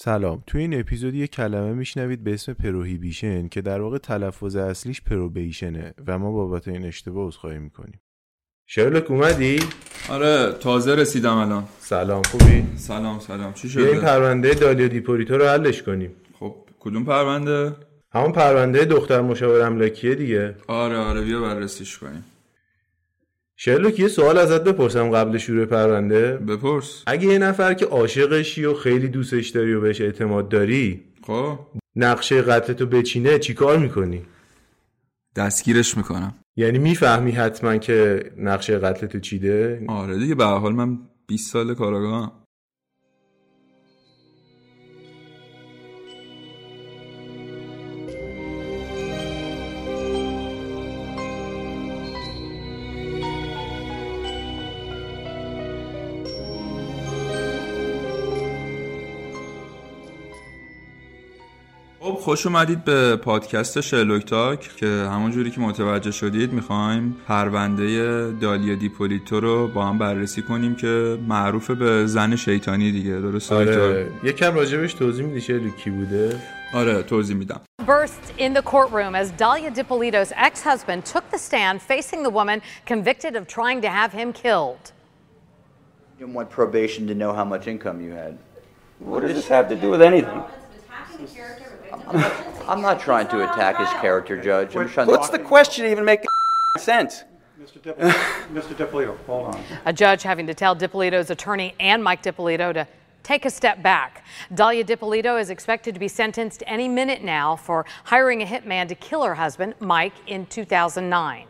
سلام تو این اپیزود یه کلمه میشنوید به اسم prohibition که در واقع تلفظ اصلیش probation ه و ما بابت این اشتباه عذرخواهی می‌کنیم شرلوک اومدی؟ آره تازه رسیدم الان سلام خوبی؟ سلام سلام چی بیا این شده؟ پرونده دالیا دیپولیتو رو حلش کنیم خب کدوم پرونده؟ همون پرونده دختر مشاور املاکیه دیگه آره آره بیا بررسیش کنیم شرلوک یه سوال ازت بپرسم قبل شروع پرونده. بپرس. اگه یه نفر که عاشقشی و خیلی دوستش داری و بهش اعتماد داری خب. نقشه قتلتو بچینه چیکار می‌کنی؟ دستگیرش می‌کنم. یعنی می‌فهمی حتما که نقشه قتلتو چیده؟ آره دیگه به هر حال من 20 سال کاراگاهم. خب خوش اومدید به پادکست شرلوک تاک که همون جوری که متوجه شدید می‌خوایم پرونده دالیا دیپولیتو رو با هم بررسی کنیم که معروف به زن شیطانی دیگه درست آره یکم راجبش توضیح میدی شرلوک کی بوده؟ آره توضیح میدم burst in the courtroom as Dalia Dipolito's ex husband took the stand facing the woman convicted of trying to have him killed. You didn't want probation to know how much income you had. What does this have to do with anything? I'm not trying to attack his character, Judge. I'm just trying What's to. the question even make sense? Mr. Dippolito, Mr. Dippolito, hold on. A judge having to tell Dipolito's attorney and Mike Dipolito to take a step back. Dalia Dipolito is expected to be sentenced any minute now for hiring a hitman to kill her husband, Mike, in 2009.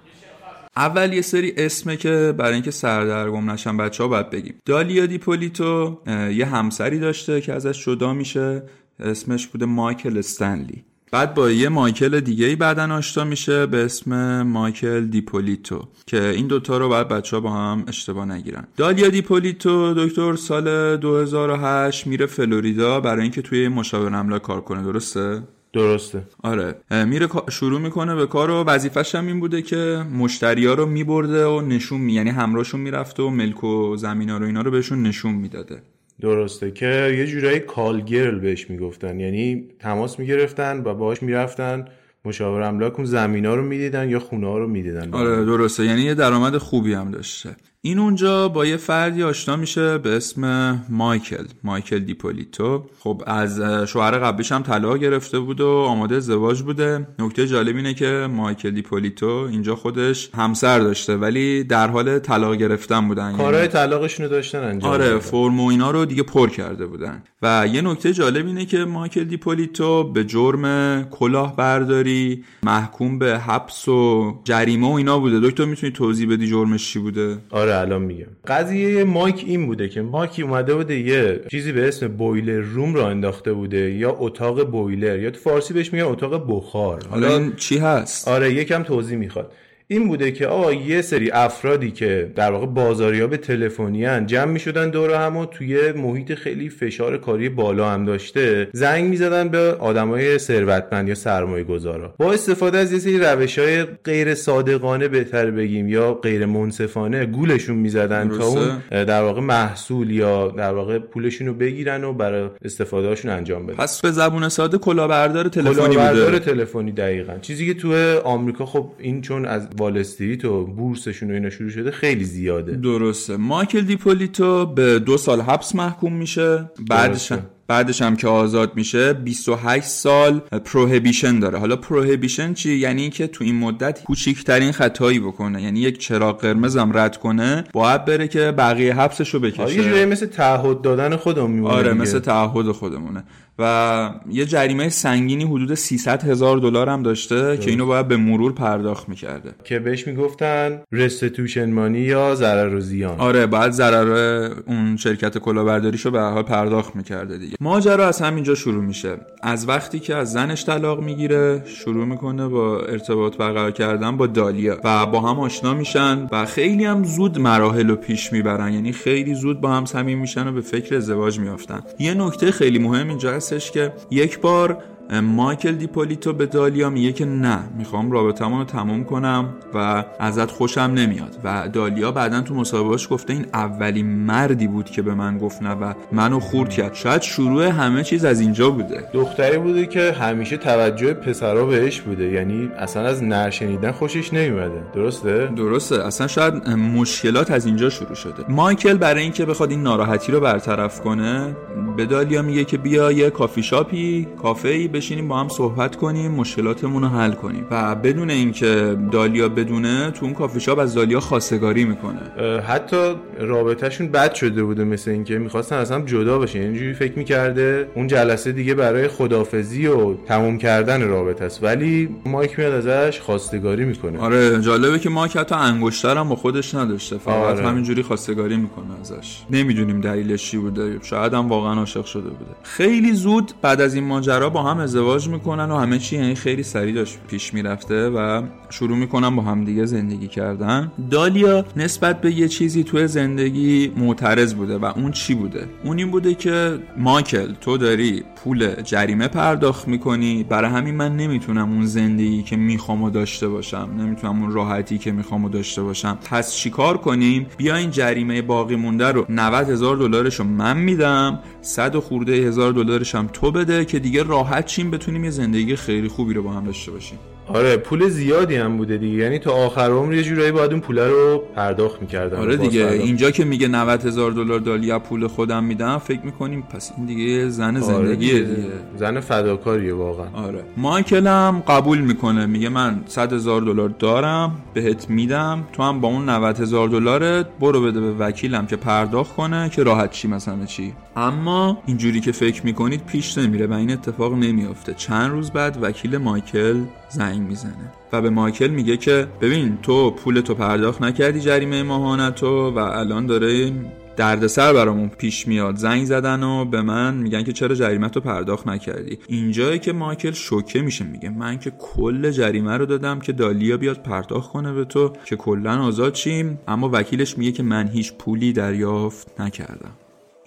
اول یه سری اسمه که برای اینکه سردرگم نشن بچه ها باید بگیم دالیا دیپولیتو اه، یه همسری داشته که ازش جدا میشه اسمش بوده مایکل استنلی. بعد با یه مایکل دیگه ای بعدن آشنا میشه به اسم مایکل دیپولیتو که این دوتا رو باید بچه ها با هم اشتباه نگیرن. دالیا دیپولیتو در سال 2008 میره فلوریدا برای اینکه توی مشاور املاک کار کنه درسته؟ درسته. آره. میره شروع می‌کنه به کار و وظیفش هم این بوده که مشتریا رو میبرده و نشون می یعنی همراهشون می‌رفته و ملک و زمینا رو اینا رو بهشون نشون می‌داده. درسته که یه جورایی call girl بهش می‌گفتن. یعنی تماس می‌گرفتن و باهاش می‌رفتن مشاور املاک اون زمینا رو می‌دیدن یا خونه ها رو می‌دیدن. آره درسته. یعنی یه درآمد خوبی هم داشته. این اونجا با یه فردی آشنا میشه به اسم مایکل مایکل دیپولیتو. خب از شوهر قبلیش هم طلاق گرفته بود و آماده ازدواج بوده. نکته جالب اینه که مایکل دیپولیتو اینجا خودش همسر داشته ولی در حال طلاق گرفتن بودن. یعنی- کارهای طلاقشون رو داشتن انجام آره. فرم و اینا رو دیگه پر کرده بودن. و یه نکته جالب اینه که مایکل دیپولیتو به جرم کلاهبرداری محکوم به حبس و جریمه و اینا بوده. دکتر می‌تونی توضیح بدی جرمش چی بوده؟ آره الان میگم. قضیه مایک این بوده که مایک اومده بوده یه چیزی به اسم بویلر روم را انداخته بوده یا اتاق بویلر یا تو فارسی بهش میگن اتاق بخار. حالا چی هست؟ آره یکم توضیح می‌خواد. این بوده که آقا یه سری افرادی که در واقع بازاریاب تلفنی هن جمع می‌شدن دور هم و توی محیط خیلی فشار کاری بالا هم داشته زنگ می‌زدن به آدمای ثروتمند یا سرمایه گذارا با استفاده از یه سری روش های غیر صادقانه بهتر بگیم یا غیر منصفانه گولشون می‌زدن تا. اون در واقع محصول یا در واقع پولشون رو بگیرن و برای استفاده هاشون انجام بدن. پس به زبون ساده کلاهبردار تلفنی کلاهبردار بوده. تلفنی دقیقا. چیزی که تو آمریکا خب این چون از وال استریت و بورسشون و اینا شروع شده خیلی زیاده. درسته. مایکل دیپولیتو به دو سال حبس محکوم میشه. بعدش. بعدش هم که آزاد میشه 28 سال probation داره. حالا probation چی؟ یعنی اینکه تو این مدت کوچیکترین خطایی بکنه. یعنی یک چراغ قرمز هم رد کنه باید بره که بقیه حبسش رو آره یه بکشه مثل تعهد دادن خودمون میمونه آره دیگه. مثل تعهد خودمونه. و یه جریمه سنگینی حدود 300 هزار دلار هم داشته که اینو باید به مرور پرداخت می‌کرده. که بهش می‌گفتن رستیتوشن مانی یا ضرر و زیان. آره بعد ضرر اون شرکت کلاهبرداریشو به حال پرداخت می‌کرده دیگه. ماجرا از همینجا شروع میشه. از وقتی که از زنش طلاق می‌گیره شروع می‌کنه با ارتباط برقرار کردن با دالیا و با هم آشنا میشن و خیلی هم زود مراحل رو پیش می‌برن. یعنی خیلی زود با هم صمیم میشن و به فکر ازدواج میافتن. یه نکته خیلی مهم اینجا هستش که یک بار مایکل دیپولیتو به دالیا میگه که نه می‌خوام رابطمون رو تمام کنم و ازت خوشم نمیاد. و دالیا بعدا تو مصاحبهاش گفته این اولین مردی بود که به من گفت نه و منو خورد کرد. شاید شروع همه چیز از اینجا بوده. دختری بوده که همیشه توجه پسرا بهش بوده. یعنی اصلا از نرشنیدن خوشش نمیومده درسته؟ درسته. اصلا شاید مشکلات از اینجا شروع شده. مایکل برای اینکه بخواد این ناراحتی رو برطرف کنه به دالیا میگه که بیا یه کافی شاپی کافه ای بشینیم با هم صحبت کنیم مشکلاتمون رو حل کنیم. و بدون اینکه دالیا بدونه تو اون کافی شاپ از دالیا خواستگاری می‌کنه. حتی رابطهشون بد شده بوده مثل اینکه می‌خواستن از هم جدا بشن. اینجوری فکر می‌کرده اون جلسه دیگه برای خدافزی و تموم کردن رابطه است. ولی مایک میاد ازش خواستگاری می‌کنه. آره جالبه که مایک حتی انگشتر هم با خودش نداشته. فقط آره. همینجوری خواستگاری می‌کنه ازش. نمی‌دونیم دلیلش چی بوده. شاید هم واقعا عاشق شده بوده. خیلی زود بعد از این ماجرا با هم ازدواج می‌کنن و همه چی یعنی خیلی سریع داشت پیش می‌رفته و شروع می‌کنن با هم دیگه زندگی کردن. دالیا نسبت به یه چیزی توی زندگی معترض بوده و اون چی بوده؟ اون این بوده که مایکل تو داری پول جریمه پرداخت می‌کنی. برای همین من نمی‌تونم اون زندگی که می‌خوام داشته باشم نمی‌تونم اون راحتی که می‌خوام داشته باشم. پس چیکار کنیم؟ بیا این جریمه باقی مونده رو 90 هزار من میدم 100 خورده هزار دلارش هم تو بده که دیگه راحت چیم بتونیم یه زندگی خیلی خوبی رو با هم داشته باشیم. آره پول زیادی هم بوده دیگه. یعنی تا آخر عمر یه جورایی باید اون پول رو پرداخت می‌کردن آره دیگه. اینجا که میگه 90 هزار دلار دالیا پول خودم میدم فکر می‌کنیم پس این دیگه زن آره زندگیه دیگه. دیگه. زن فداکاریه واقعا. آره. مایکل هم قبول می‌کنه. میگه من 100 هزار دلار دارم بهت میدم. تو هم با اون 90 هزار دلارت برو بده به وکیلم که پرداخت کنه که راحت چی مثلا چی. اما اینجوری که فکر می‌کنید پیش نمیره و این اتفاق نمیافته. چند روز بعد وکیل مایکل زنگ می‌زنه. و به مایکل میگه که ببین تو پول تو پرداخت نکردی جریمه ماهانتو و الان داره دردسر برامون پیش میاد. زنگ زدن و به من میگن که چرا جریمه تو پرداخت نکردی. اینجایی که مایکل شوکه میشه میگه من که کل جریمه رو دادم که دالیا بیاد پرداخت کنه به تو که کلا آزاد شیم. اما وکیلش میگه که من هیچ پولی دریافت نکردم.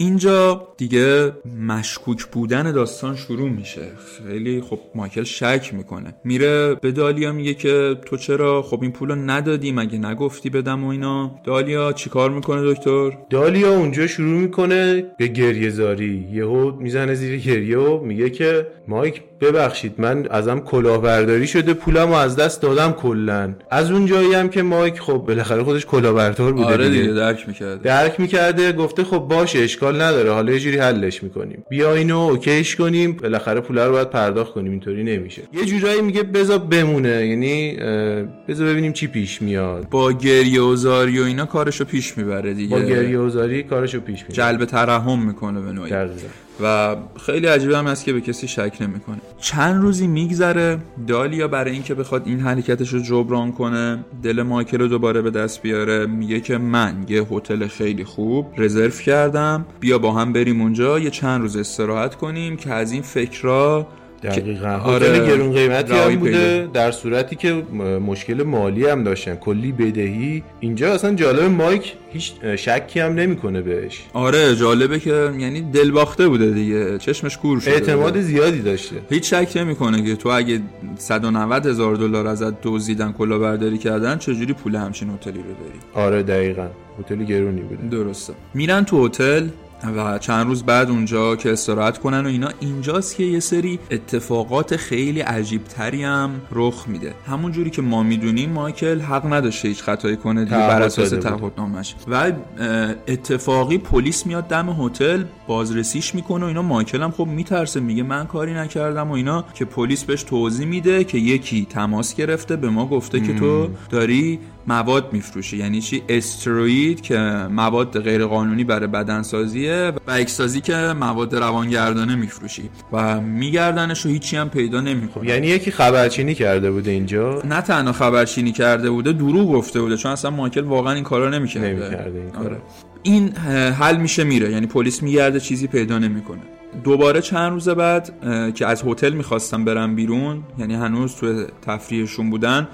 اینجا دیگه مشکوک بودن داستان شروع میشه. خیلی خب مایکل شک می‌کنه. میره به دالیا میگه که تو چرا خب این پولو ندادی؟ مگه نگفتی بدم و اینا؟ دالیا چیکار می‌کنه دکتر؟ دالیا اونجا شروع می‌کنه به گریه زاری یهو می‌زنه زیر گریه و میگه که مایک ببخشید من ازم کلاهبرداری شده پولمو از دست دادم کلا. از اون جایی هم که مایک خب بالاخره خودش کلاهبردار بوده آره دیگه. درک می‌کرده. درک می‌کرده گفته خب باشه اشکال نداره حالا یه جوری حلش می‌کنیم. بیا اینو اوکیش کنیم بالاخره پول رو باید پرداخت کنیم اینطوری نمیشه. یه جورایی میگه بذار بمونه یعنی بذار ببینیم چی پیش میاد. با گریه و زاری و اینا کارشو پیش می‌بره دیگه. با گریه و زاری کارشو پیش می‌بره. جلب ترحم می‌کنه به نوعی. و خیلی عجیبه هم است که به کسی شک نمی‌کنه. چند روزی میگذره دالیا برای اینکه بخواد این حرکتش رو جبران کنه دل مایکل رو دوباره به دست بیاره میگه که من یه هتل خیلی خوب رزرو کردم بیا با هم بریم اونجا یه چند روز استراحت کنیم که از این فکرها دقیقا. آره هتل گرون قیمتی هم بوده در صورتی که مشکل مالی هم داشتن. کلی بدهی. اینجا اصلا جالب مایک هیچ شکی هم نمی‌کنه بهش. آره جالبه که یعنی دل باخته بوده دیگه. چشمش کور شده اعتماد زیادی داشته. هیچ شک نمی‌کنه که تو اگه 190 هزار دلار ازت دزدیدن کلاهبرداری کردن چجوری پول همچین هتلی رو داری آره دقیقا. هتل گرونی بوده. درسته. میرن تو هتل. و چند روز بعد اونجا که استراحت کنن و اینا اینجاست که یه سری اتفاقات خیلی عجیب تری هم رخ میده. همون جوری که ما می‌دونیم مایکل حق نداشته هیچ خطایی کنه دیگه بر اساس تعهدنامش و اتفاقی پلیس میاد دم هتل بازرسیش می‌کنه و اینا. مایکل هم خب میترسه میگه من کاری نکردم و اینا. که پلیس بهش توضیح میده که یکی تماس گرفته به ما گفته که تو داری مواد میفروشه یعنی چی؟ استروید که مواد غیر قانونی برای بدنسازیه و اکستازی که مواد روانگردانه میفروشی و میگردنش و هیچی هم پیدا نمی‌کنه. یعنی یکی خبرچینی کرده بوده اینجا؟ نه تنها خبرچینی کرده بوده دروغ گفته بوده چون اصلا مایکل واقعا این کارا نمی‌کرده. نمی‌کرده این آره. این حل میشه میره. یعنی پلیس میگرده چیزی پیدا نمی‌کنه. دوباره چند روز بعد که از هتل می‌خواستم برم بیرون یعنی هنوز تو تفریحشون بودن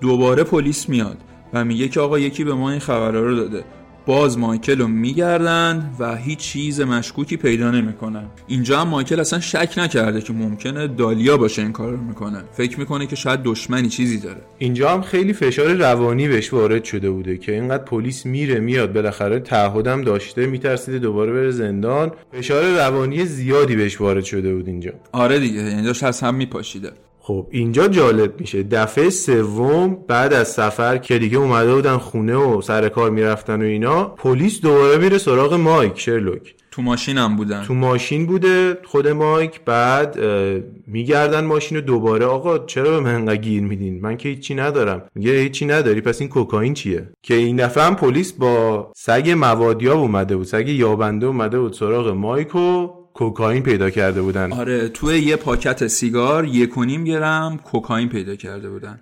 دوباره پلیس میاد و میگه که آقا یکی به ما این خبرها رو داده. باز مایکل رو میگردن و هیچ چیز مشکوکی پیدا نمی‌کنن. اینجا هم مایکل اصلا شک نکرده که ممکنه دالیا باشه این کار رو می‌کنه. فکر می‌کنه که شاید دشمنی چیزی داره. اینجا هم خیلی فشار روانی بهش وارد شده بوده که اینقدر پلیس میره میاد. بالاخره تعهدم داشته میترسیده دوباره بره زندان. فشار روانی زیادی بهش وارد شده بود اینجا. آره دیگه یعنی داشت از هم میپاشیده. خب اینجا جالب میشه. دفعه سوم بعد از سفر که دیگه اومده بودن خونه و سر کار می‌رفتن و اینا پلیس دوباره میره سراغ مایک شرلوک. تو ماشین هم بودن. تو ماشین بوده خود مایک بعد میگردن ماشین رو دوباره. آقا چرا به من گیر میدین؟ من که هیچی ندارم. میگه هیچی نداری پس این کوکائین چیه؟ که این دفعه هم پلیس با سگ موادیاب اومده بود سگ یابنده اومده بود سراغ مایک و کوکائین پیدا کرده بودن. آره توی یه پاکت سیگار یک و نیم گرم کوکائین پیدا کرده بودن.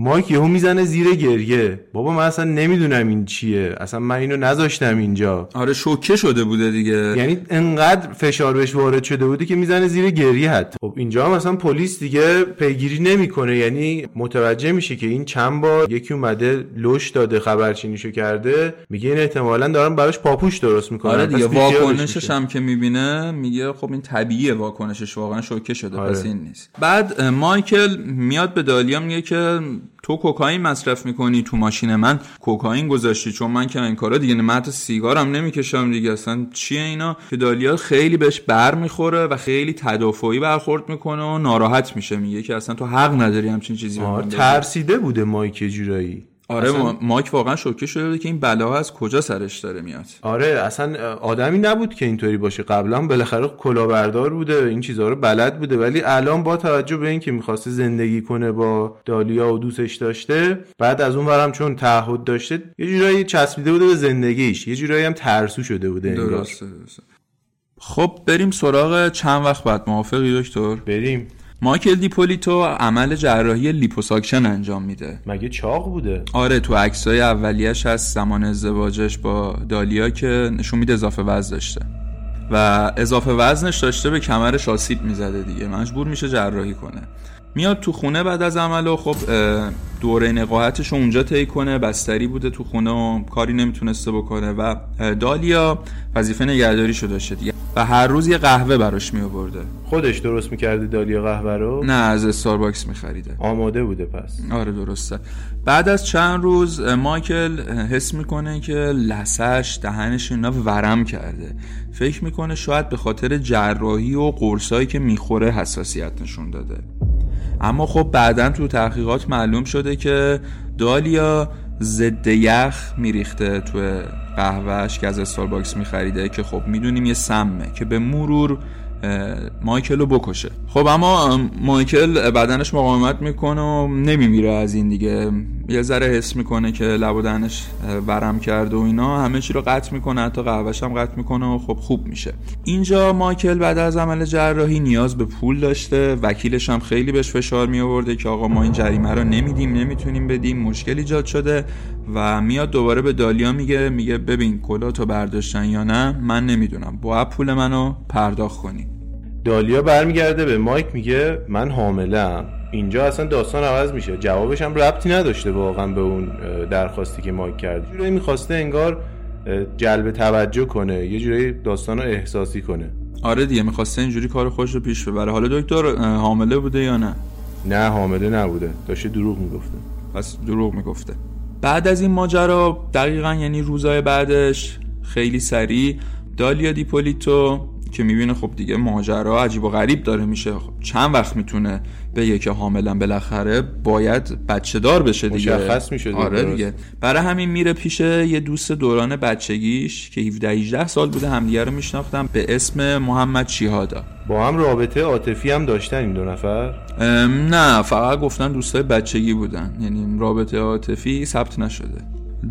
مایک یهو می‌زنه زیر گریه. بابا من اصلا نمی‌دونم این چیه. اصلا من اینو نذاشتم اینجا. آره شوکه شده بوده دیگه. یعنی انقدر فشار بهش وارد شده بوده که می‌زنه زیر گریه حتی. خب اینجا هم مثلا پلیس دیگه پیگیری نمی‌کنه. یعنی متوجه میشه که این چند بار یکی اومده لوش داده خبرچینیشو کرده. میگه این احتمالا دارن براش پاپوش درست می‌کنن آره دیگه واکنشش هم که می‌بینه میگه خب این طبیعیه واکنشش واقعا شوکه شده آره. پس این نیست. بعد مایکل میاد به دالیا میگه که تو کوکائین مصرف می‌کنی تو ماشین من کوکائین گذاشتی؟ چون من که این کارا دیگه من حتی سیگارم نمی‌کشم دیگه اصلا چیه اینا؟ که دالیا خیلی بهش بر می‌خوره و خیلی تدافعی برخورد می‌کنه و ناراحت میشه میگه که اصلا تو حق نداری همچین چیزی ترسیده بوده مایک جورایی. آره اصلا... مایک واقعا شوکه شده بود که این بلا از کجا سرش داره میاد. آره اصلا آدمی نبود که اینطوری باشه. قبلا بالاخره کلاهبردار بوده این چیزها رو بلد بوده. ولی الان با توجه به اینکه می‌خواسته زندگی کنه با دالیا و دوستش داشته بعد از اون ورم چون تعهد داشته یه جورایی چسبیده بوده به زندگیش. یه جورایی هم ترسو شده بوده درسته, درسته. خب بریم سراغ چند وقت بعد موافقی دکتر؟ بریم. مایکل دیپولیتو عمل جراحی لیپوساکشن انجام میده. مگه چاق بوده؟ آره تو عکسای اولیش هست زمان ازدواجش با دالیا که نشون میده اضافه وزن داشته. و اضافه وزنش داشته به کمرش آسیب می‌زده دیگه مجبور میشه جراحی کنه. میاد تو خونه بعد از عمل و خب دوره نقاهتش رو اونجا طی کنه بستری بوده تو خونه و کاری نمی‌تونسته بکنه و دالیا وظیفه نگهداریشو داشته دیگه. و هر روز یه قهوه براش می آورده خودش درست می‌کرده دالیا قهوه رو؟ نه از استارباکس میخریده. آماده بوده پس. آره درسته. بعد از چند روز مایکل حس می‌کنه که لسش دهنش اینا ورم کرده. فکر می‌کنه شاید به خاطر جراحی و قرصایی که می‌خوره حساسیت نشون داده. اما خب بعدا تو تحقیقات معلوم شده که دالیا ضد یخ میریخته تو قهوهش که از استارباکس میخریده که خب می‌دونیم یه سمه که به مرور مایکل رو بکشه. خب اما مایکل بدنش مقاومت می‌کنه و نمیمیره از این دیگه. یه ذره حس می‌کنه که لب و دهنش ورم کرده و اینا. همه چی رو قطع می‌کنه حتی قهوهش هم قطع می‌کنه و خب خوب میشه. اینجا مایکل بعد از عمل جراحی نیاز به پول داشته. وکیلش هم خیلی بهش فشار می آورده که آقا ما این جریمه رو نمیدیم نمی‌تونیم بدیم. مشکل ایجاد شده. و میاد دوباره به دالیا میگه میگه ببین کلا تو برداشتن یا نه من نمی‌دونم. با پول منو پرداخت کنی. دالیا برمیگرده به مایک میگه من حاملم اینجا اصلا داستان عوض میشه. جوابش هم ربطی نداشته واقعا به اون درخواستی که مایک کرد. جوری می‌خواسته انگار جلب توجه کنه یه جوری داستان رو احساسی کنه. آره دیگه می‌خواسته اینجوری کار خوش رو پیش ببره. حالا دکتر حامله بوده یا نه؟ نه حامله نبوده. داشته دروغ می‌گفته. پس دروغ می‌گفته. بعد از این ماجرا دقیقا یعنی روزای بعدش خیلی سریع دالیا دیپولیتو که می‌بینه خب دیگه ماجرا عجیب و غریب داره میشه. خب چند وقت می‌تونه بگه که حاملا بالاخره باید بچه دار بشه دیگه. مشخص میشه آره دیگه. برای همین میره پیش یه دوست دوران بچگیش که 17 18 سال بوده همدیگه رو میشناختم به اسم محمد شیهادا. با هم رابطه عاطفی هم داشتن این دو نفر؟ نه فقط گفتن دوستای بچگی بودن. یعنی رابطه عاطفی ثبت نشده.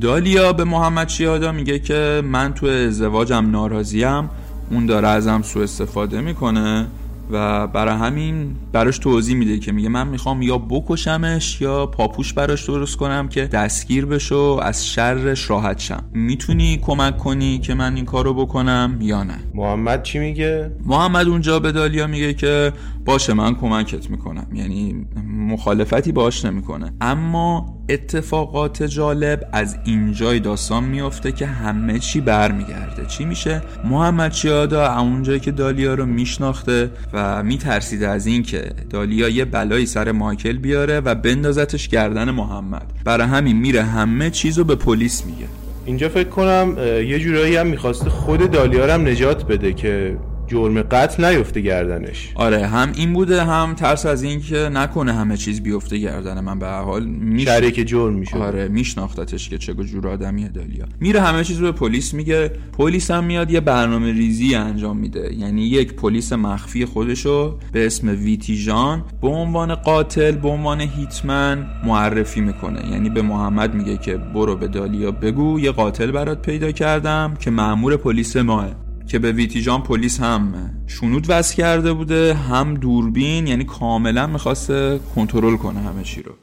دالیا به محمد شیهادا میگه که من تو ازدواجم ناراضیم. اون داره ازم سوء استفاده می‌کنه و برای همین براش توضیح میده که میگه من می‌خوام یا بکشمش یا پاپوش براش درست کنم که دستگیر بشه و از شرش راحت شم. می‌تونی کمک کنی که من این کارو بکنم یا نه؟ محمد چی میگه؟ محمد اونجا به دالیا میگه که باشه من کمکت می‌کنم. یعنی مخالفتی باش نمی‌کنه. اما اتفاقات جالب از اینجای داستان میفته که همه چی برمیگرده. چی میشه؟ محمد چیادا اونجایی که دالیا رو میشناخته و میترسیده از اینکه دالیا یه بلایی سر مایکل بیاره و بندازتش گردن محمد. برای همین میره همه چیز رو به پلیس میگه. اینجا فکر کنم یه جورایی هم می‌خواسته خود دالیا هم نجات بده که جرم قتل نیفته گردنش. آره هم این بوده هم ترس از این که نکنه همه چیز بیفته گردن من. به هر حال میش... شریک جرم میشه آره میشناختتش که چه جور آدمیه دالیا میره همه چیز رو به پلیس میگه. پلیس هم میاد یه برنامه ریزی انجام میده. یعنی یک پلیس مخفی خودشو به اسم ویتی جان به عنوان قاتل به عنوان هیتمن معرفی می‌کنه. یعنی به محمد میگه که برو به دالیا بگو یه قاتل برات پیدا کردم که مأمور پلیس ماه. که به ویتیجان پلیس هم شنود وصل کرده بوده هم دوربین یعنی کاملا می‌خواسته کنترل کنه همه چی رو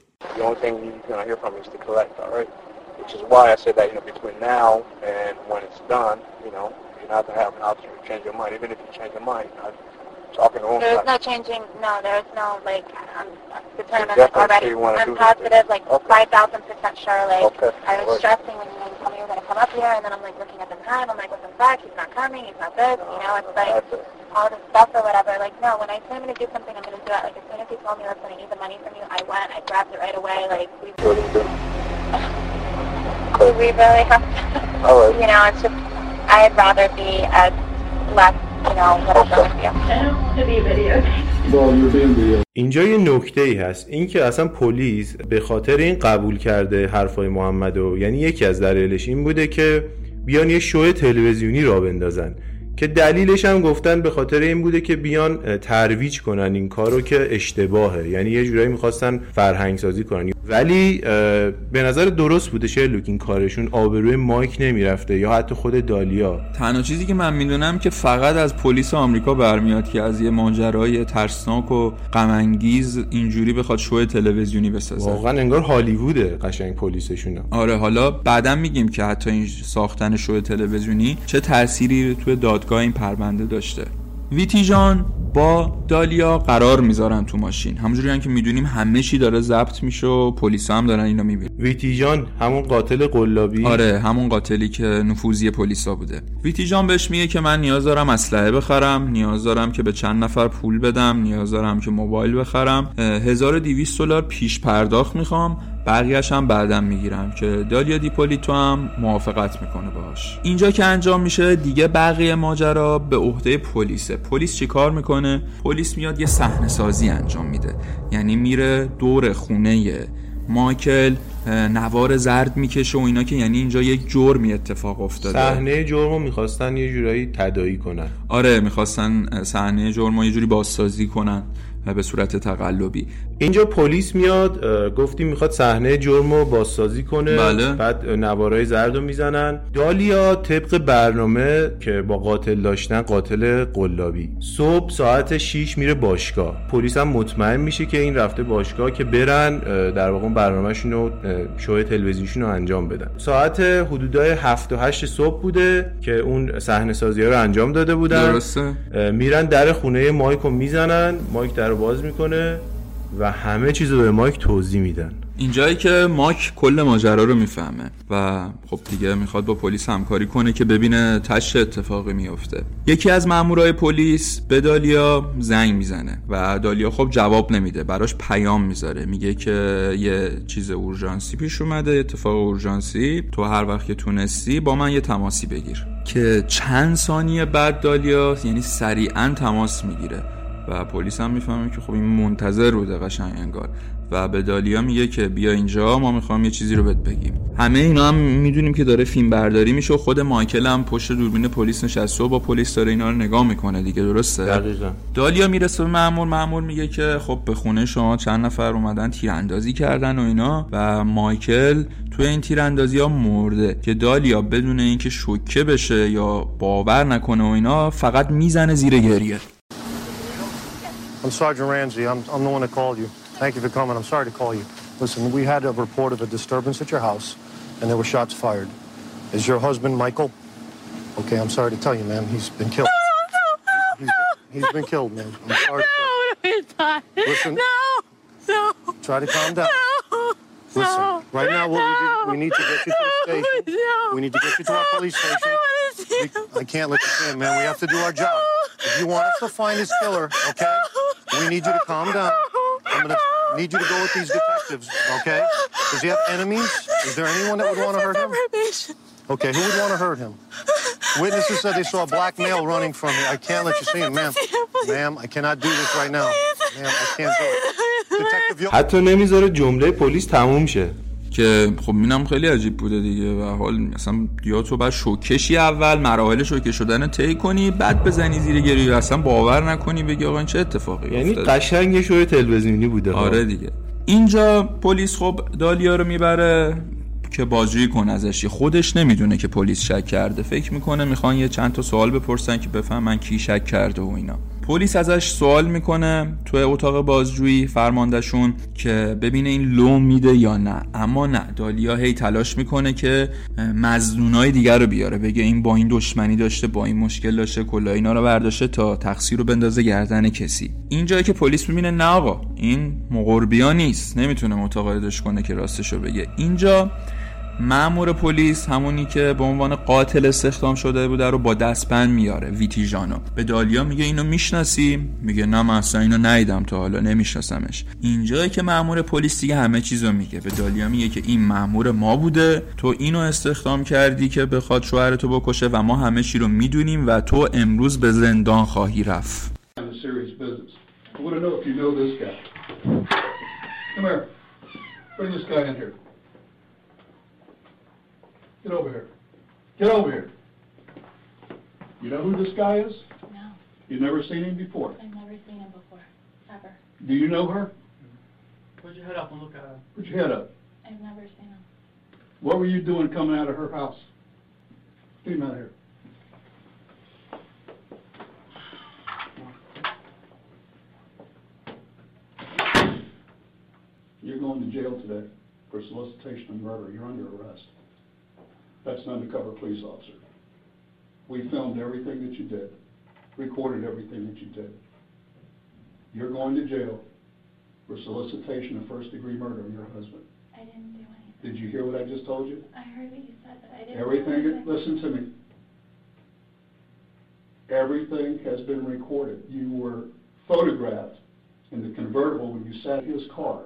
talking to him. There's no changing. No, there's no like. I'm determined already. I'm positive, like five thousand percent sure. Like okay. I was stressing when you told me you were gonna come up here, and then I'm like looking at the time. I'm like, what's the fact? He's not coming. He's not this. You know, it's like all this stuff or whatever. Like, no, when I say I'm gonna do something, I'm gonna do it. Like as soon as he told me, listen, I need the money from you, I went. I grabbed it right away. Like we. we really have to. You know, it's just. I'd rather be as less اینجا یه نکته ای هست. اینکه اصلا پلیس به خاطر این قبول کرده حرفای محمدو یعنی یکی از دلایلش این بوده که بیان یه شو تلویزیونی را بندازن. که دلیلش هم گفتن به خاطر این بوده که بیان ترویج کنن این کارو که اشتباهه. یعنی یه جورایی می‌خواستن فرهنگ سازی کنن. ولی به نظر درست بوده شرلوک این کارشون آبروی مایک نمی‌رفته یا حتی خود دالیا. تنها چیزی که من می‌دونم که فقط از پلیس آمریکا برمیاد که از یه ماجرای ترسناک و غم اینجوری بخواد شو تلویزیونی بسازه. واقعا انگار هالیووده قشنگ پلیسشون آره حالا بعدا میگیم که حتی این ساختن شو تلویزیونی چه تأثیری توی دادگاه این پرونده داشته. ویتیجان با دالیا قرار می‌ذارن تو ماشین. همونجوری هم که می‌دونیم همه چی داره ضبط میشه و پلیسا هم دارن اینو می‌بینن. ویتیجان همون قاتل قلابی؟ آره همون قاتلی که نفوذی پلیسا بوده. ویتیجان بهش میگه که من نیاز دارم اسلحه بخرم نیاز دارم که به چند نفر پول بدم نیاز دارم که موبایل بخرم. 1200 دلار پیش پرداخت می‌خوام. بقیهش هم بعدم می‌گیرم که دالیا دیپولیتو هم موافقت می‌کنه باش اینجا که انجام میشه دیگه بقیه ماجرا به عهده پلیسه. پلیس چیکار می‌کنه؟ پلیس میاد یه صحنه سازی انجام میده. یعنی میره دور خونه مایکل نوار زرد می‌کشه و اینا که یعنی اینجا یک جرمی اتفاق افتاده. صحنه جرمو می‌خواستن یه جورایی تدایی کنن. آره می‌خواستن صحنه جرمو یه جوری بازسازی کنن به صورت تقلبی. اینجا پلیس میاد گفتیم می‌خواد صحنه جرم رو بازسازی کنه. بله. بعد نوارای زرد رو می‌زنن. دالیا طبق برنامه که با قاتل داشتن قاتل قلابی. صبح ساعت 6 میره باشگاه. پلیس هم مطمئن میشه که این رفته باشگاه که برن در واقع برنامهشون رو شو تلویزیونشون رو انجام بدن. ساعت حدودای 7 و 8 صبح بوده که اون صحنه سازی ها رو انجام داده بودن. درسته. میرن در خونه مایک رو می‌زنن. مایک در رو باز می‌کنه. و همه چیز رو به مایک توضیح میدن. اینجایی که ماک کل ماجرا رو می‌فهمه و خب دیگه می‌خواد با پلیس همکاری کنه که ببینه تش اتفاقی میفته. یکی از مامورای پلیس به دالیا زنگ می‌زنه و دالیا خب جواب نمیده براش پیام می‌ذاره. میگه که یه چیز اورژانسی پیش اومده اتفاق اورژانسی. تو هر وقت که تونستی با من یه تماسی بگیر. که چند ثانیه بعد دالیا یعنی سریعا تماس می‌گیره. و پلیس هم می‌فهمه که خب این منتظر بوده قشنگ انگار. و به دالیا میگه که بیا اینجا ما می‌خوام یه چیزی رو بهت بگیم. همه اینا هم می‌دونیم که داره فیلم برداری میشه و خود مایکل هم پشت دوربین پلیس نشسته و با پلیس داره اینا رو نگاه می‌کنه دیگه درسته؟ دقیقا. دالیا می‌رسه به مامور مامور میگه که خب به خونه شما چند نفر اومدن تیراندازی کردن و اینا و مایکل توی این تیراندازی ها مرده. که دالیا بدون اینکه شوکه بشه یا باور نکنه و اینا فقط می‌زنه زیر گریه. I'm Sergeant Ramsey. I'm, I'm the one that called you. Thank you for coming. I'm sorry to call you. Listen, we had a report of a disturbance at your house, and there were shots fired. Is your husband Michael? Okay, I'm sorry to tell you, ma'am. He's been killed. No, no, no, He's, he's been killed, man. I'm sorry. No, he's not. Listen. No, no. Try to calm down. No. Listen, right now what we, do, we need to get you to the station. We need to get you to our police station. I want to see him. We, I can't let you see him, man. We have to do our job. If you want us to find his killer, okay, we need you to calm down. I'm gonna need you to go with these detectives, okay? Does he have enemies? Is there anyone that would want to hurt him? Okay, who would want to hurt him? Witnesses said they saw a black male running from me. I can't let you see him, ma'am. Ma'am, I cannot do this right now. Ma'am, I can't do it. Detective, you حتی نمیذاره جمله پلیس تموم شه که خب اینم خیلی عجیب بوده دیگه. و حال مثلا یا تو بعد شوکشی اول مراحل شوکه شدن طی کنی بعد بزنی زیر گریه. اصلا باور نکنی بگی آقا این چه اتفاقی یعنی افتاده؟ قشنگ یه شوی تلویزیونی بوده. آره دیگه. اینجا پلیس خب دالیا رو می‌بره که بازجویی کنه ازش. خودش نمی‌دونه که پلیس شک کرده. فکر می‌کنه می‌خوان یه چند تا سوال بپرسن که بفهمن کی شک کرده و اینا. پلیس ازش سوال می‌کنه توی اتاق بازجویی فرماندهشون که ببینه این لو میده یا نه. اما نه دالیا هی تلاش می‌کنه که مزنونای دیگر رو بیاره. بگه این با این دشمنی داشته با این مشکل داشته کلا اینا رو برداشته تا تقصیر رو بندازه گردن کسی. اینجایی که پلیس می‌بینه نه آقا این مقربیا نیست. نمی‌تونه متقاعدش کنه که راستش رو بگه. اینجا مامور پلیس همونی که به عنوان قاتل استخدام شده بوده رو با دستبند میاره ویتیژانو. به دالیا میگه اینو می‌شناسی؟ میگه نه من اصلا اینو ندیدم تا حالا نمیشناسمش. اینجایی که مامور پلیس دیگه همه چیزو میگه. به دالیا میگه که این مامور ما بوده تو اینو استخدام کردی که بخواد شوهرتو بکشه و ما همه چی رو می‌دونیم و تو امروز به زندان خواهی رفت. Get over here. Get over here. You know who this guy is? No, You've never seen him before. I've never seen him before. Ever. Do you know her? Put your head up and look at her. Put your head up. I've never seen him. What were you doing coming out of her house? Get him out of here. You're going to jail today for solicitation of murder. You're under arrest. That's an undercover police officer. We filmed everything that you did, recorded everything that you did. You're going to jail for solicitation of first-degree murder of your husband. I didn't do anything. Did you hear what I just told you? I heard what you said, but I didn't do Everything, anything. listen to me. Everything has been recorded. You were photographed in the convertible when you sat in his car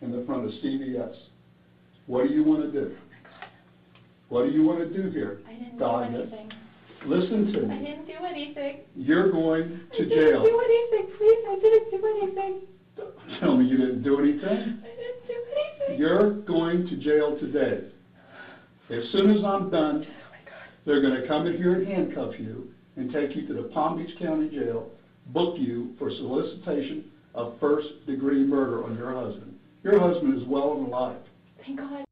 in the front of CVS. What do you want to do? What do you want to do here? I didn't do Dahlia? anything. Listen to me. I me. didn't do anything. You're going I to didn't jail. do anything, please. I didn't do anything. Tell me you didn't do anything. I didn't do anything. You're going to jail today. As soon as I'm done, oh, they're going to come in here and handcuff you and take you to the Palm Beach County Jail, book you for solicitation of first-degree murder on your husband. Your husband is well and alive.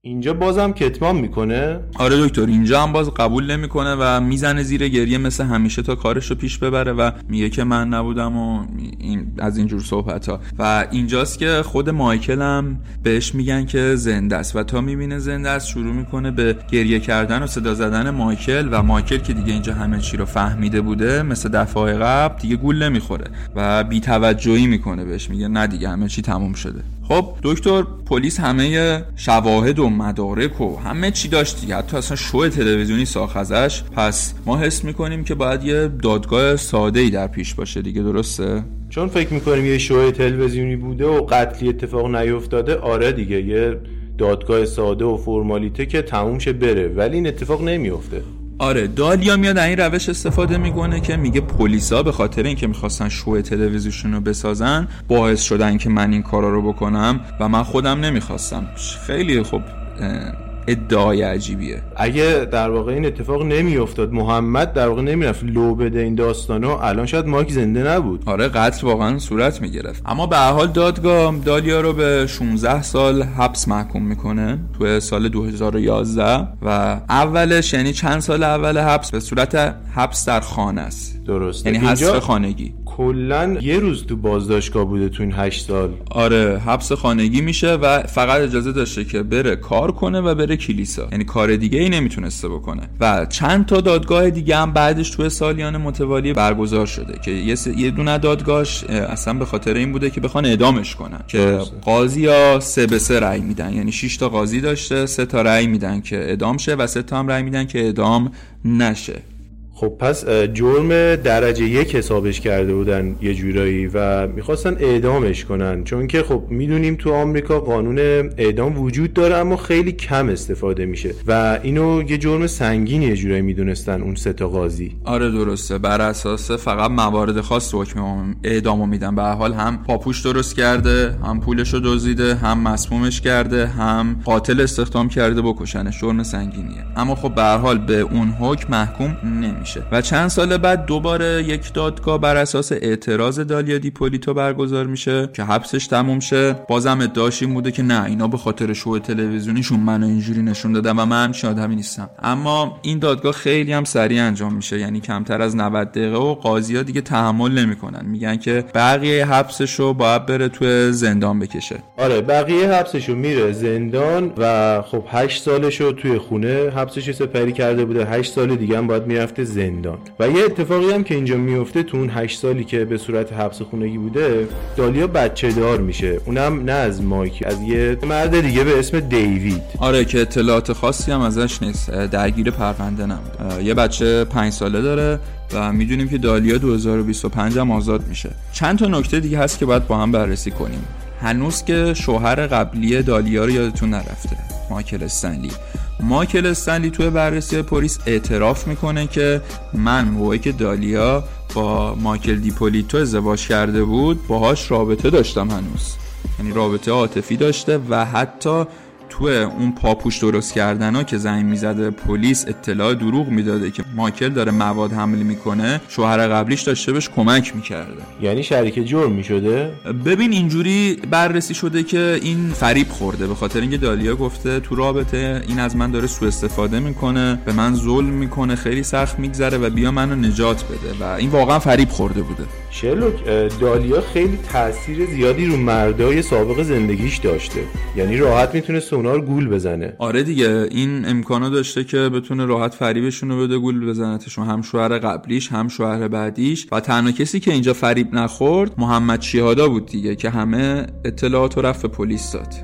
اینجا بازم کتمان می‌کنه؟ آره دکتر اینجا هم باز قبول نمی‌کنه و می‌زنه زیر گریه مثل همیشه تا کارش رو پیش ببره و میگه که من نبودم و این از اینجور صحبت ها و اینجاست که خود مایکل هم بهش میگن که زنده است و تا می‌بینه زنده است شروع می‌کنه به گریه کردن و صدا زدن مایکل و مایکل که دیگه اینجا همه چی رو فهمیده بوده مثل دفعه قبل دیگه گول نمی‌خوره و بیتوجهی می‌کنه بهش میگه نه دیگه همه چی تموم شده. خب دکتر پلیس همه شواهد و مدارک و همه چی داشت دیگه. حتی اصلا شو تلویزیونی ساخت ازش. پس ما حس می‌کنیم که باید یه دادگاه ساده ای در پیش باشه دیگه درسته؟ چون فکر می‌کنیم یه شو تلویزیونی بوده و قتلی اتفاق نیفتاده آره دیگه یه دادگاه ساده و فرمالیته که تموم شه بره ولی این اتفاق نمیفته آره دالیا میاد این روش استفاده می‌کنه که میگه پلیسا به خاطر اینکه می‌خواستن شو تلویزیون رو بسازن باعث شدن که من این کارا رو بکنم و من خودم نمی‌خواستم. خیلی خب ادعای عجیبیه. اگه در واقع این اتفاق نمیافتاد محمد در واقع نمی‌رفت لو بده این داستانو الان شاید مایک زنده نبود. آره قتل واقعا صورت می‌گرفت. اما به هر حال دادگاه دالیا رو به 16 سال حبس محکوم می‌کنه تو سال 2011 و اولش یعنی چند سال اول حبس؟ به صورت حبس در خانه است. درسته. یعنی حبس خانگی. کلا یه روز تو بازداشتگاه بوده تو این هشت سال. آره حبس خانگی میشه و فقط اجازه داشته که بره کار کنه و بره کلیسا. یعنی کار دیگه ای نمی‌تونسته بکنه. و چند تا دادگاه دیگه هم بعدش توی سالیان متوالی برگزار شده که یه, س... یه دونه دادگاهش اصلا به خاطر این بوده که بخوان اعدامش کنن. که قاضی ها سه به سه رأی میدن. یعنی 6 تا قاضی داشته سه تا رأی میدن که اعدام شه و سه تا هم رأی میدن که اعدام نشه. خب پس جرم درجه یک حسابش کرده بودن یه جورایی و می‌خواستن اعدامش کنن. چون که خب می‌دونیم تو آمریکا قانون اعدام وجود داره اما خیلی کم استفاده میشه و اینو یه جرم سنگین یه جورایی می‌دونستن اون سه تا قاضی. آره درسته. بر اساس فقط موارد خاص حکم اعدامو میدن. به حال هم پاپوش درست کرده هم پولشو دزدیده هم مسمومش کرده هم قاتل استخدام کرده بکشنش جرم سنگینیه. اما خب به حال به اون حکم محکوم نمیشه. و چند سال بعد دوباره یک دادگاه بر اساس اعتراض دالیا دیپولیتو برگزار میشه که حبسش تموم شه. بازم ادعاش این بوده که نه اینا به خاطر شو تلویزیونیشون منو اینجوری نشون دادن و من آدمی نیستم. اما این دادگاه خیلی هم سریع انجام میشه یعنی کمتر از 90 دقیقه و قاضی ها دیگه تحمل نمی‌کنن. میگن که بقیه حبسشو باید بره تو زندان بکشه. آره بقیه حبسشو میره زندان و خب 8 سالشو توی خونه حبسش سپری کرده بوده. 8 سال دیگه هم باید می‌رفته زندان. و یه اتفاقی هم که اینجا میفته تو اون 8 سالی که به صورت حبس خونگی بوده دالیا بچه دار میشه. اونم نه از مایک از یه مرد دیگه به اسم دیوید. آره که اطلاعات خاصی هم ازش نیست. درگیر پرونده نبود یه بچه 5 ساله داره و می‌دونیم که دالیا 2025 هم آزاد میشه. چند تا نکته دیگه هست که باید با هم بررسی کنیم. هنوز که شوهر قبلی دالیا رو یادتون نرفته. مایکل استنلی. مایکل استنلی توی بررسی پلیس اعتراف می‌کنه که من موقعی که دالیا با مایکل دیپولیتو ازدواج کرده بود باهاش رابطه داشتم هنوز. یعنی رابطه عاطفی داشته و حتی تو اون پاپوش درست کردن ها که زنگ می‌زده پلیس اطلاع دروغ می‌داده که مایکل داره مواد حمل می‌کنه شوهر قبلیش داشته بهش کمک می‌کرده. یعنی شریک جرم می‌شده؟ ببین اینجوری بررسی شده که این فریب خورده. به خاطر اینکه دالیا گفته تو رابطه این از من داره سوء استفاده می‌کنه به من ظلم می‌کنه خیلی سخت میگذره و بیا منو نجات بده. و این واقعا فریب خورده بوده. شرلوک دالیا خیلی تاثیر زیادی رو مردای سابق زندگیش داشته. یعنی راحت می‌تونست اونا رو گول بزنه. آره دیگه این امکانو داشته که بتونه راحت فریبشون رو بده گول بزنتشون هم شوهر قبلیش هم شوهر بعدیش. و تنها کسی که اینجا فریب نخورد محمد شیهادا بود دیگه که همه اطلاعات رو رفت پلیس داد.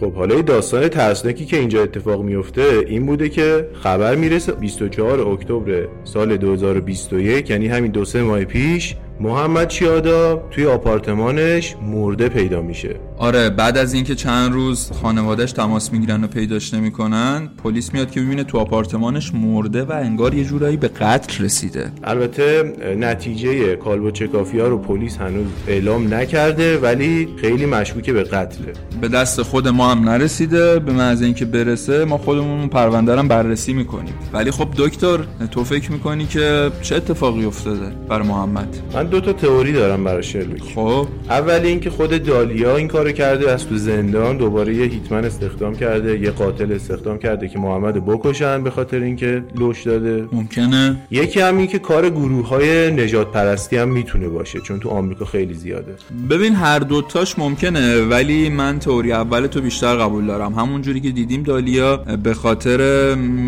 خب حالا داستان ترسناکی که اینجا اتفاق میفته این بوده که خبر می‌رسه 24 اکتبر سال 2021 یعنی همین دو سه ماه پیش محمد چیادا توی آپارتمانش مرده پیدا میشه. آره بعد از اینکه چند روز خانوادهش تماس می‌گیرن و پیداش نمی‌کنن پلیس میاد که ببینه تو آپارتمانش مرده و انگار یه جورایی به قتل رسیده. البته نتیجه کالبو چکافی ها رو پلیس هنوز اعلام نکرده ولی خیلی مشکوکه به قتله. به دست خود ما هم نرسیده به محض اینکه برسه ما خودمون پرونده رو بررسی می‌کنیم. ولی خب دکتر تو فکر می‌کنی که چه اتفاقی افتاده برای محمد؟ من دو تا تئوری دارم برای شرلوک. خب. اولی اینکه خود دالیا این کارو کرده از تو زندان دوباره یه هیتمن استخدام کرده یه قاتل استخدام کرده که محمد بکشن به خاطر اینکه لوش داده. ممکنه. یکی هم این که کار گروه های نجات پرستی هم می‌تونه باشه چون تو آمریکا خیلی زیاده. ببین هر دوتاش ممکنه ولی من تئوری اول تو بیشتر قبول دارم. همونجوری که دیدیم دالیا به خاطر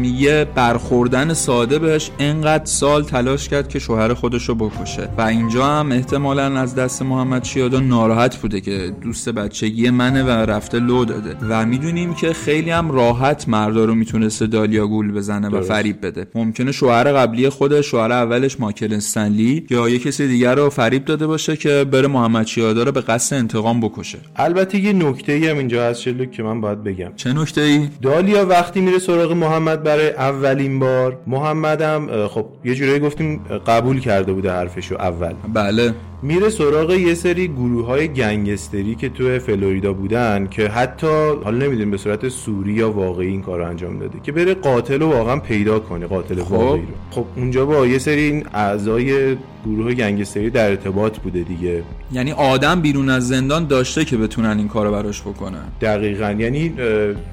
یه برخوردن ساده بهش انقدر سال تلاش کرد که شوهر خودشو بکشه. و اینجا هم احتمالا از دست محمد شیادا ناراحت بوده که دوست بچگی منه و رفته لو داده. و می‌دونیم که خیلی هم راحت مردا رو می‌تونسته دالیا گول بزنه و فریب بده. ممکنه شوهر قبلی خودش شوهر اولش ماکل استنلی یا یه کسی دیگر رو فریب داده باشه که بره محمد شیادا رو به قصد انتقام بکشه. البته یه نکته ای هم اینجا هست شلوک که من باید بگم. چه نکته ای دالیا وقتی میره سراغ محمد برای اولین بار محمدم خب یه جورایی گفتیم قبول کرده بوده حرفشو اول. بله. میره سراغ یه سری گروه های گنگستری که تو فلوریدا بودن که حتی حالا نمی‌دونیم به صورت سوری یا واقعی این کار رو انجام داده که بره قاتل رو واقعا پیدا کنه قاتل خب. واقعی رو. خب اونجا با یه سری این اعضای گروه گنگستری در ارتباط بوده دیگه. یعنی آدم بیرون از زندان داشته که بتونن این کارو براش بکنن. دقیقا. یعنی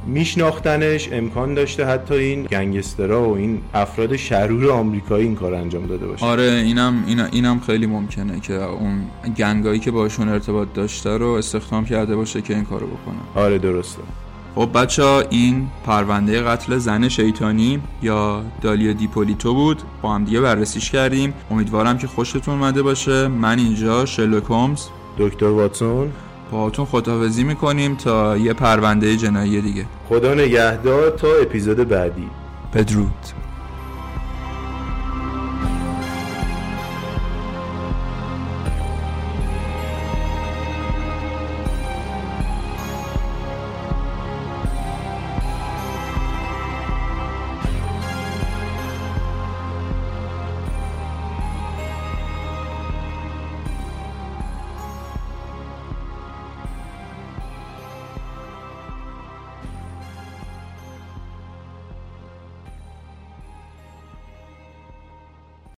میشناختنش امکان داشته حتی این گنگسترا و این افراد شرور آمریکایی این کار انجام داده باشه. آره اینم اینم خیلی ممکنه که اون گنگایی که باشون ارتباط داشته رو استخدام کرده باشه که این کارو بکنه. آره درسته. خب بچه ها این پرونده قتل زن شیطانی یا دالیا دیپولیتو بود. با هم دیگه بررسیش کردیم. امیدوارم که خوشتون اومده باشه. من اینجا شلوک هومز. دکتر واتسون. باهاتون خداحافظی می‌کنیم تا یه پرونده جنایی دیگه. خدا نگهدار تا اپیزود بعدی. بدرود.